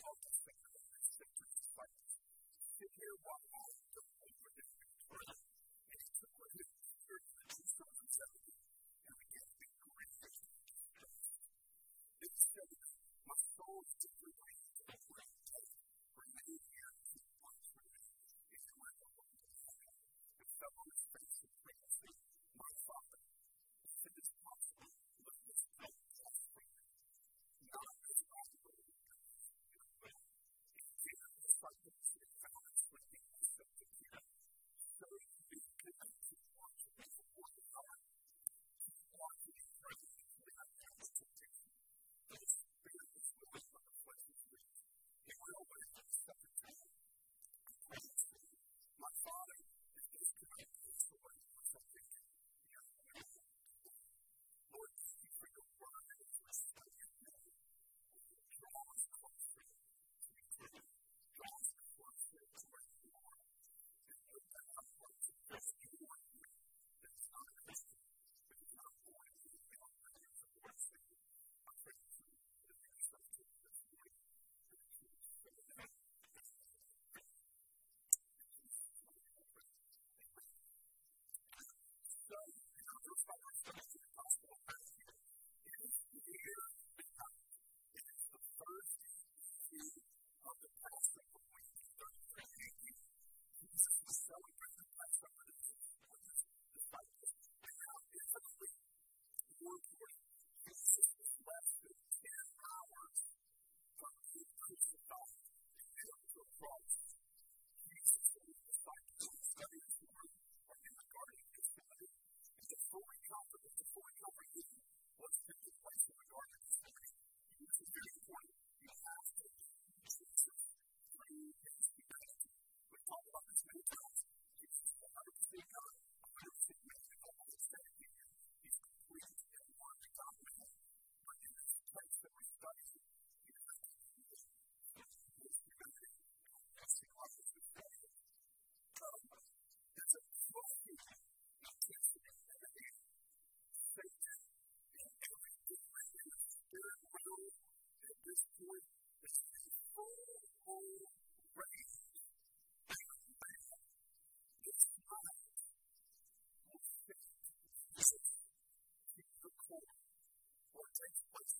called the Sacred Scripture disciples to hear what all the over his. And he took with him the church and two and began to be gracious to them. Then he said, My soul is deeply grieved and afflicted. Remain here watch for me. If you the one to the Father, and fell on his My Father, by our first important overheating was to take place in the majority of this country. And this is very important. You have to consider three things what's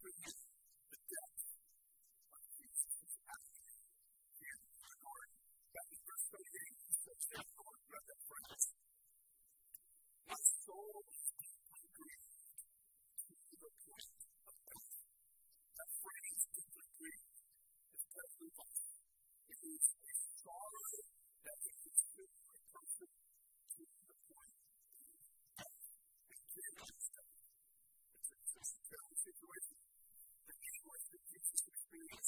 forgive the death of Jesus Christ. In the Lord, that is verse 38, he says, Therefore, brother friends, my It is a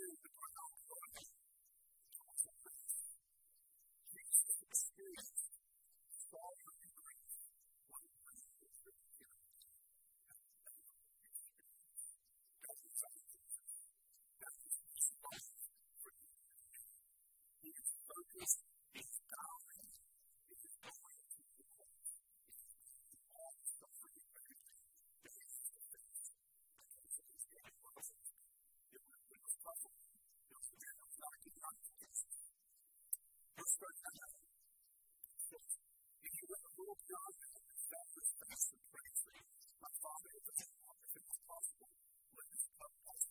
choose to start to. If you let a little child that was praise me, my father is a man, if it was possible, let his cup pass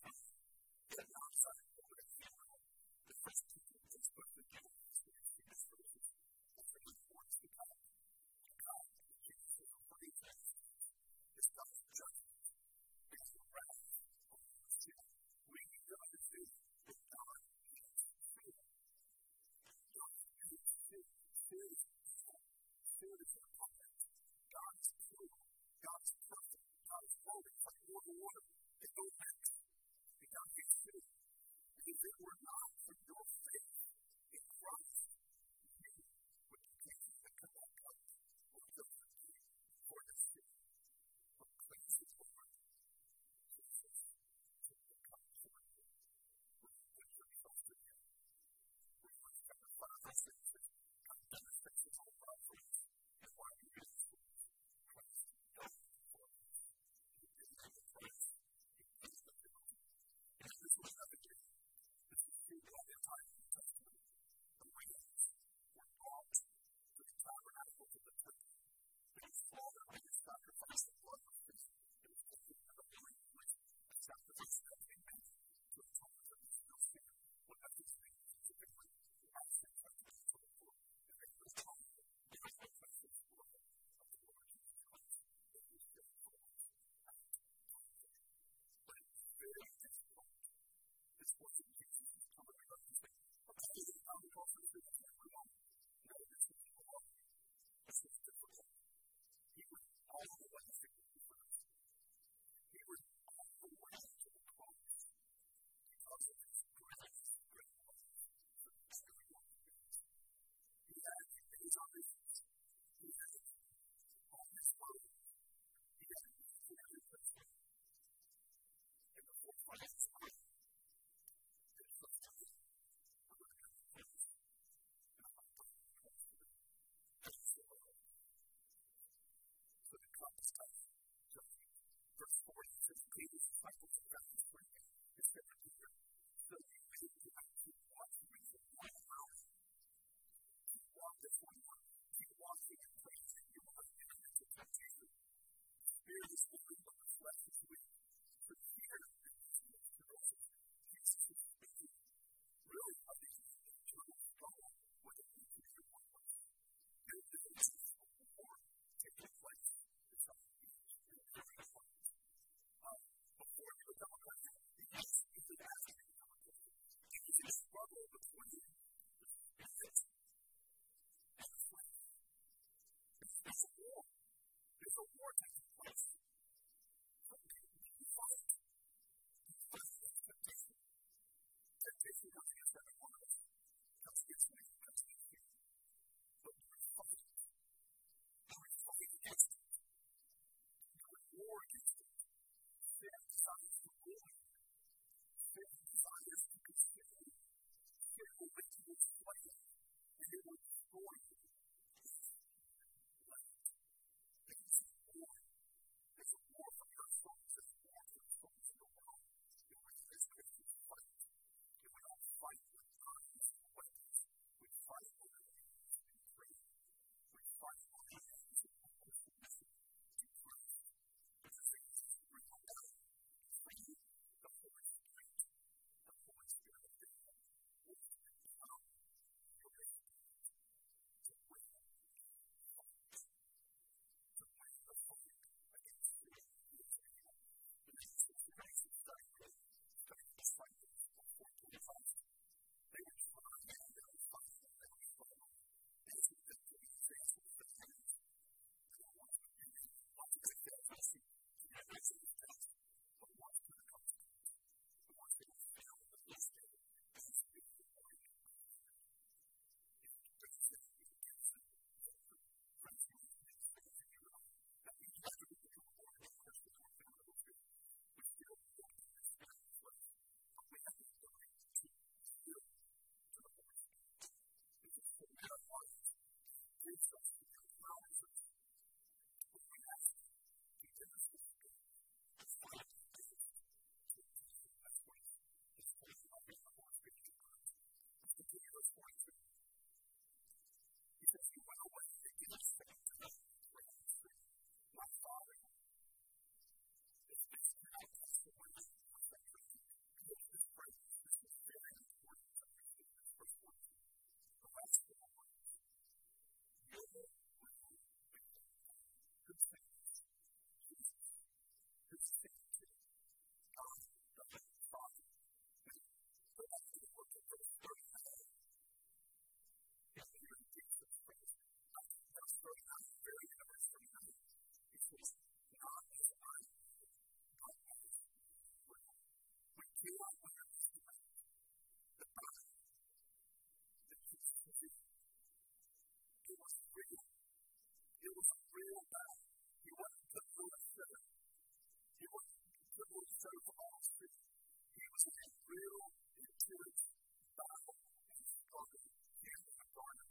told it like more and more, it goes back to become his truth. And if it were not for your faith in Christ, you It was this one praise and you will have entered into temptation. Spirit is the flesh is weak. For fear is the of is. Really, an eternal with the people to. Is taking place. In the. Um, before you become a Christian, yes, you should ask me to become a. You struggle between It's a war. There's a war taking place. Fight. Against temptation. Temptation comes against every one of us. Comes against me, comes against you. But. You're fighting against it. War against it. Sin desires to. Sin desires to consume. Sin will make you and it will destroy you. Jesus. real intimate battle and struggle in the garden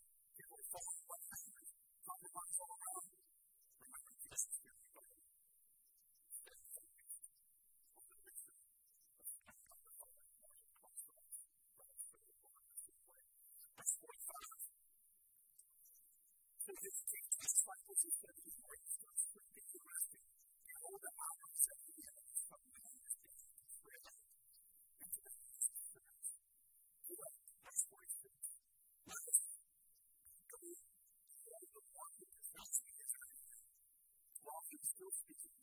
disciples who said,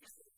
It's a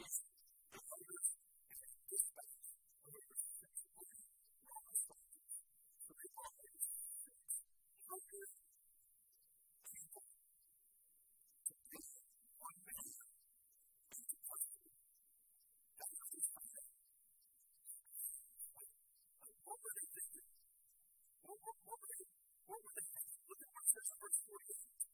what were they, what were they, look at what it verse 48.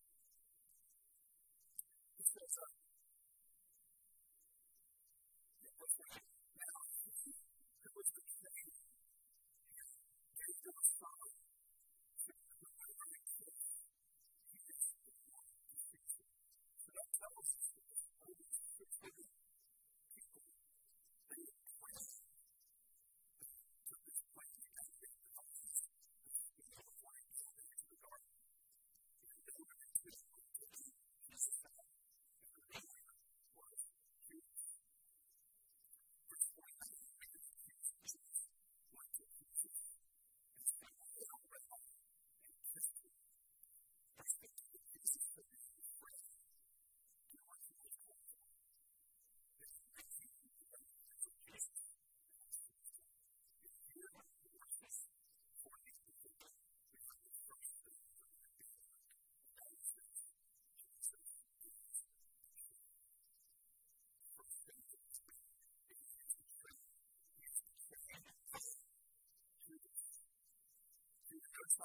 First,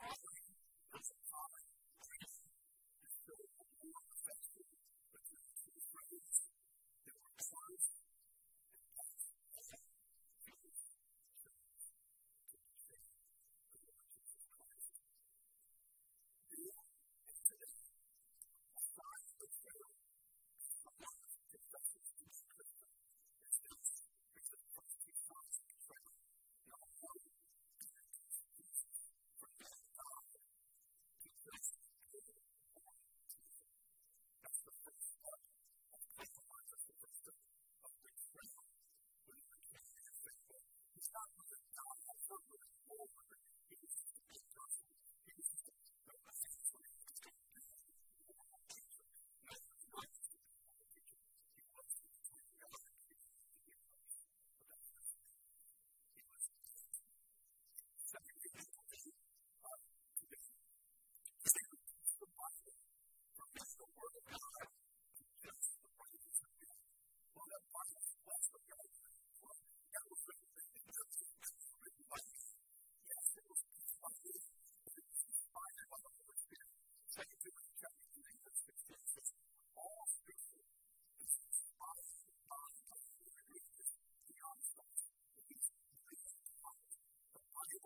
offering was a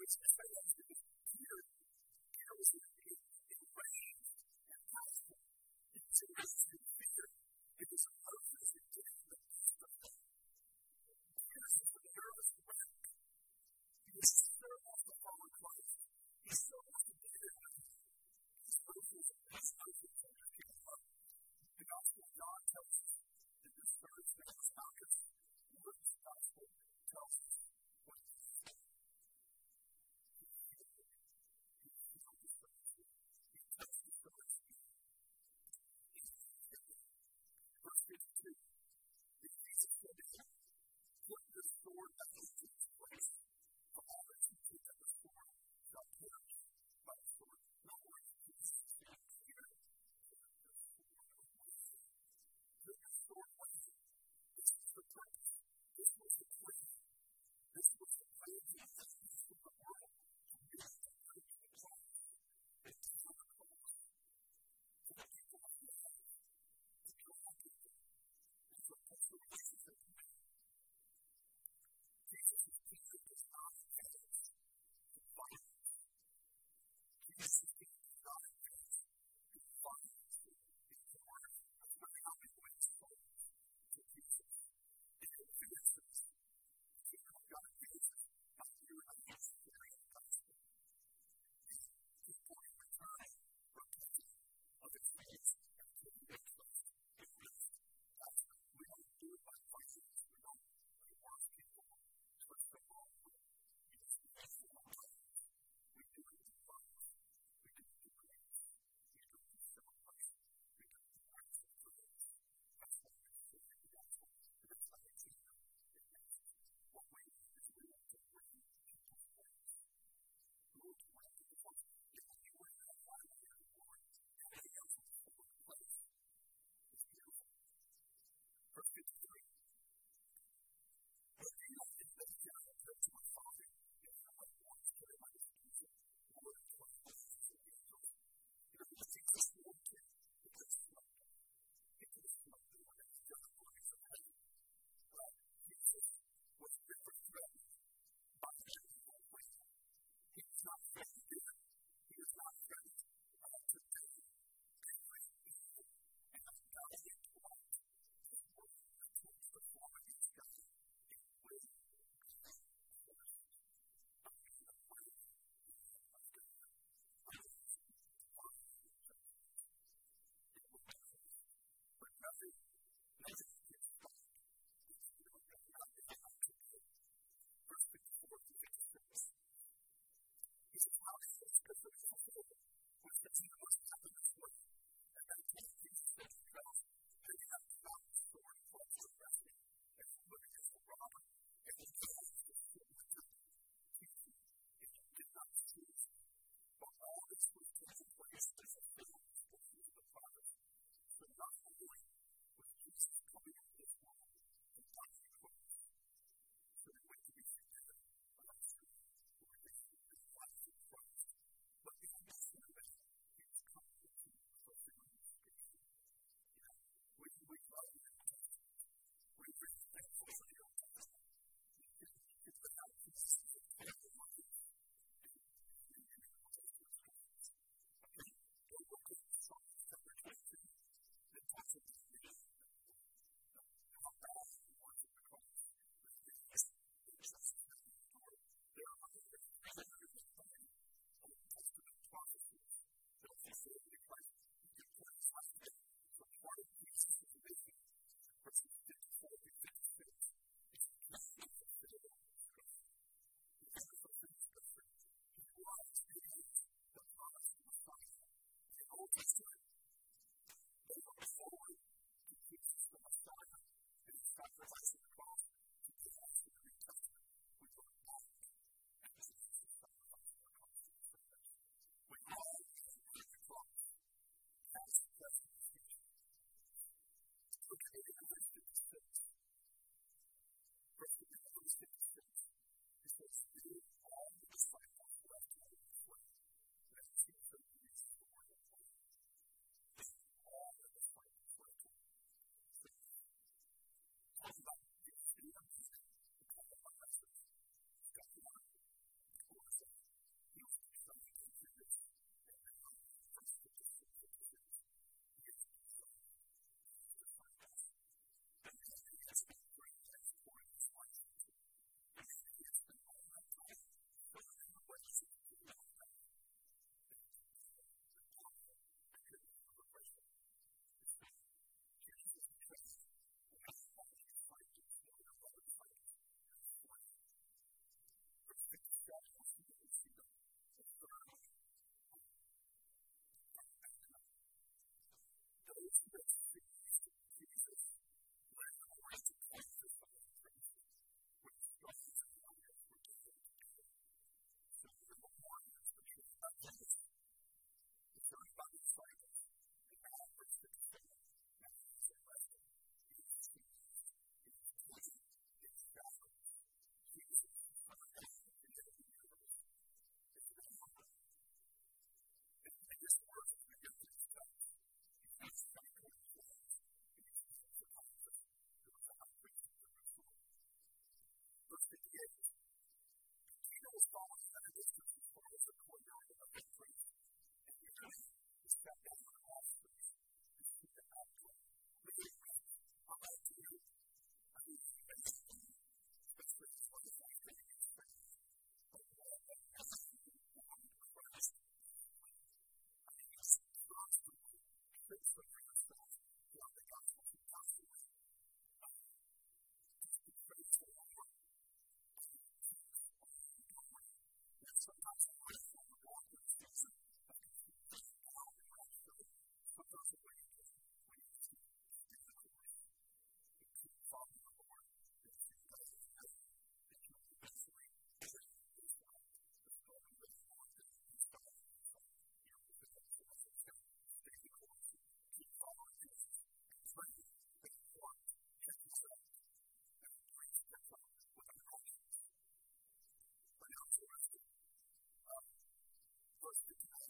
that. Which is very often Peter, Peter was in the rain and gospel. It's in the Peter. It was a purpose in getting the. Peter's a nervous wreck. He was so off the follow Christ. He's so off the beat. He's focused. He's focused on his people. The Gospel of John tells us that this third thing was Malchus. Luke's Gospel tells us is always beneficial for those who are not in the street. And you're just, just that course,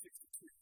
62.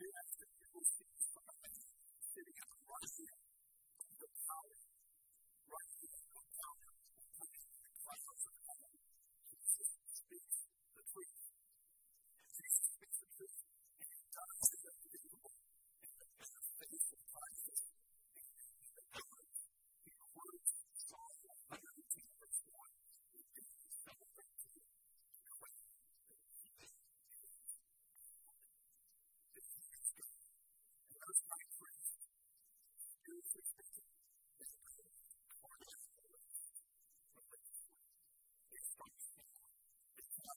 You have to It's not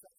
for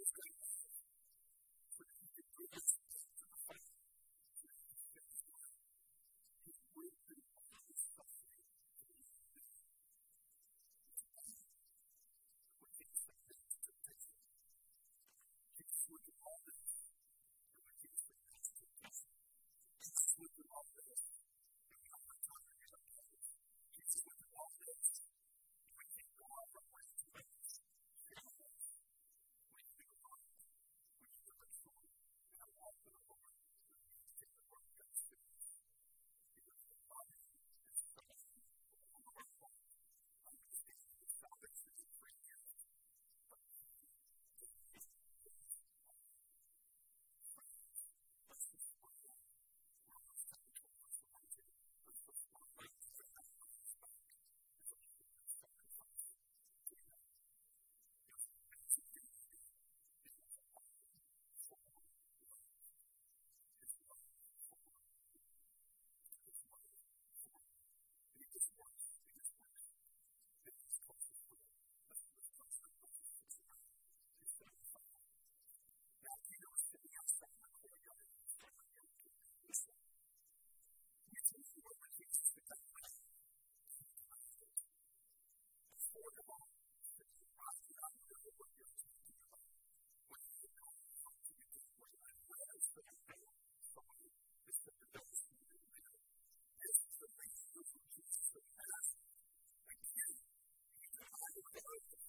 Because going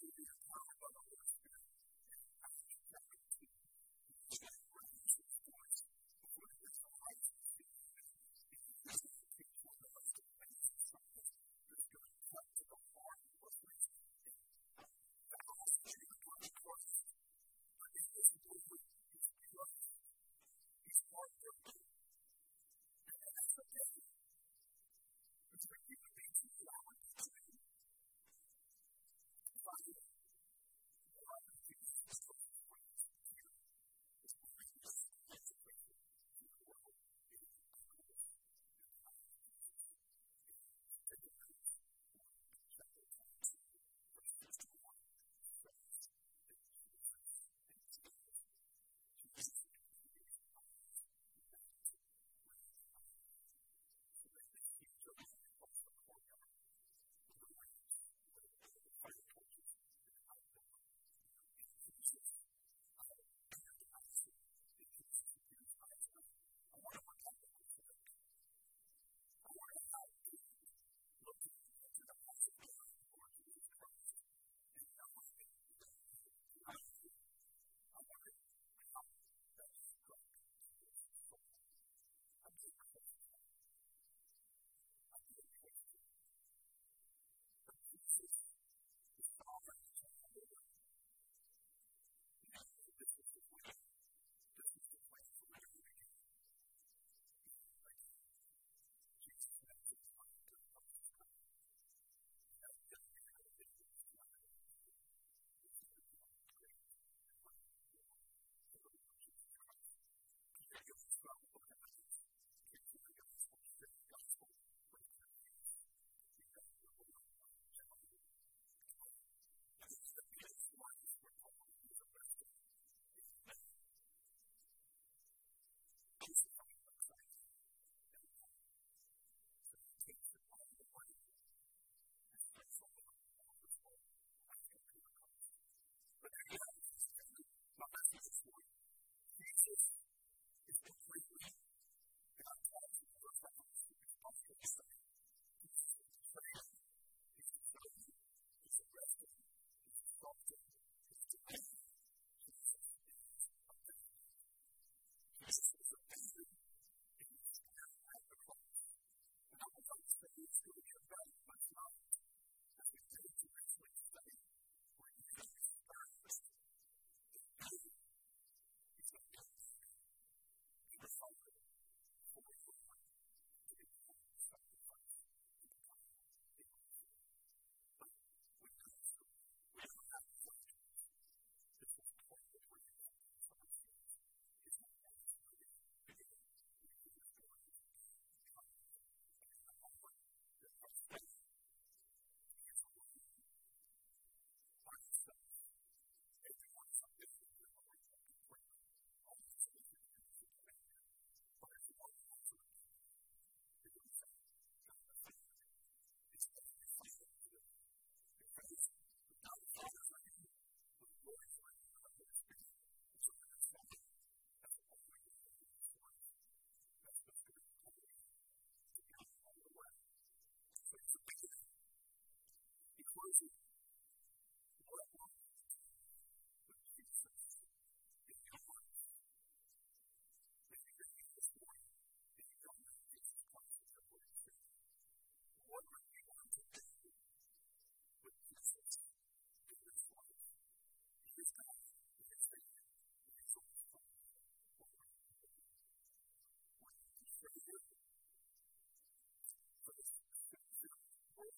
Jesus.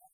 What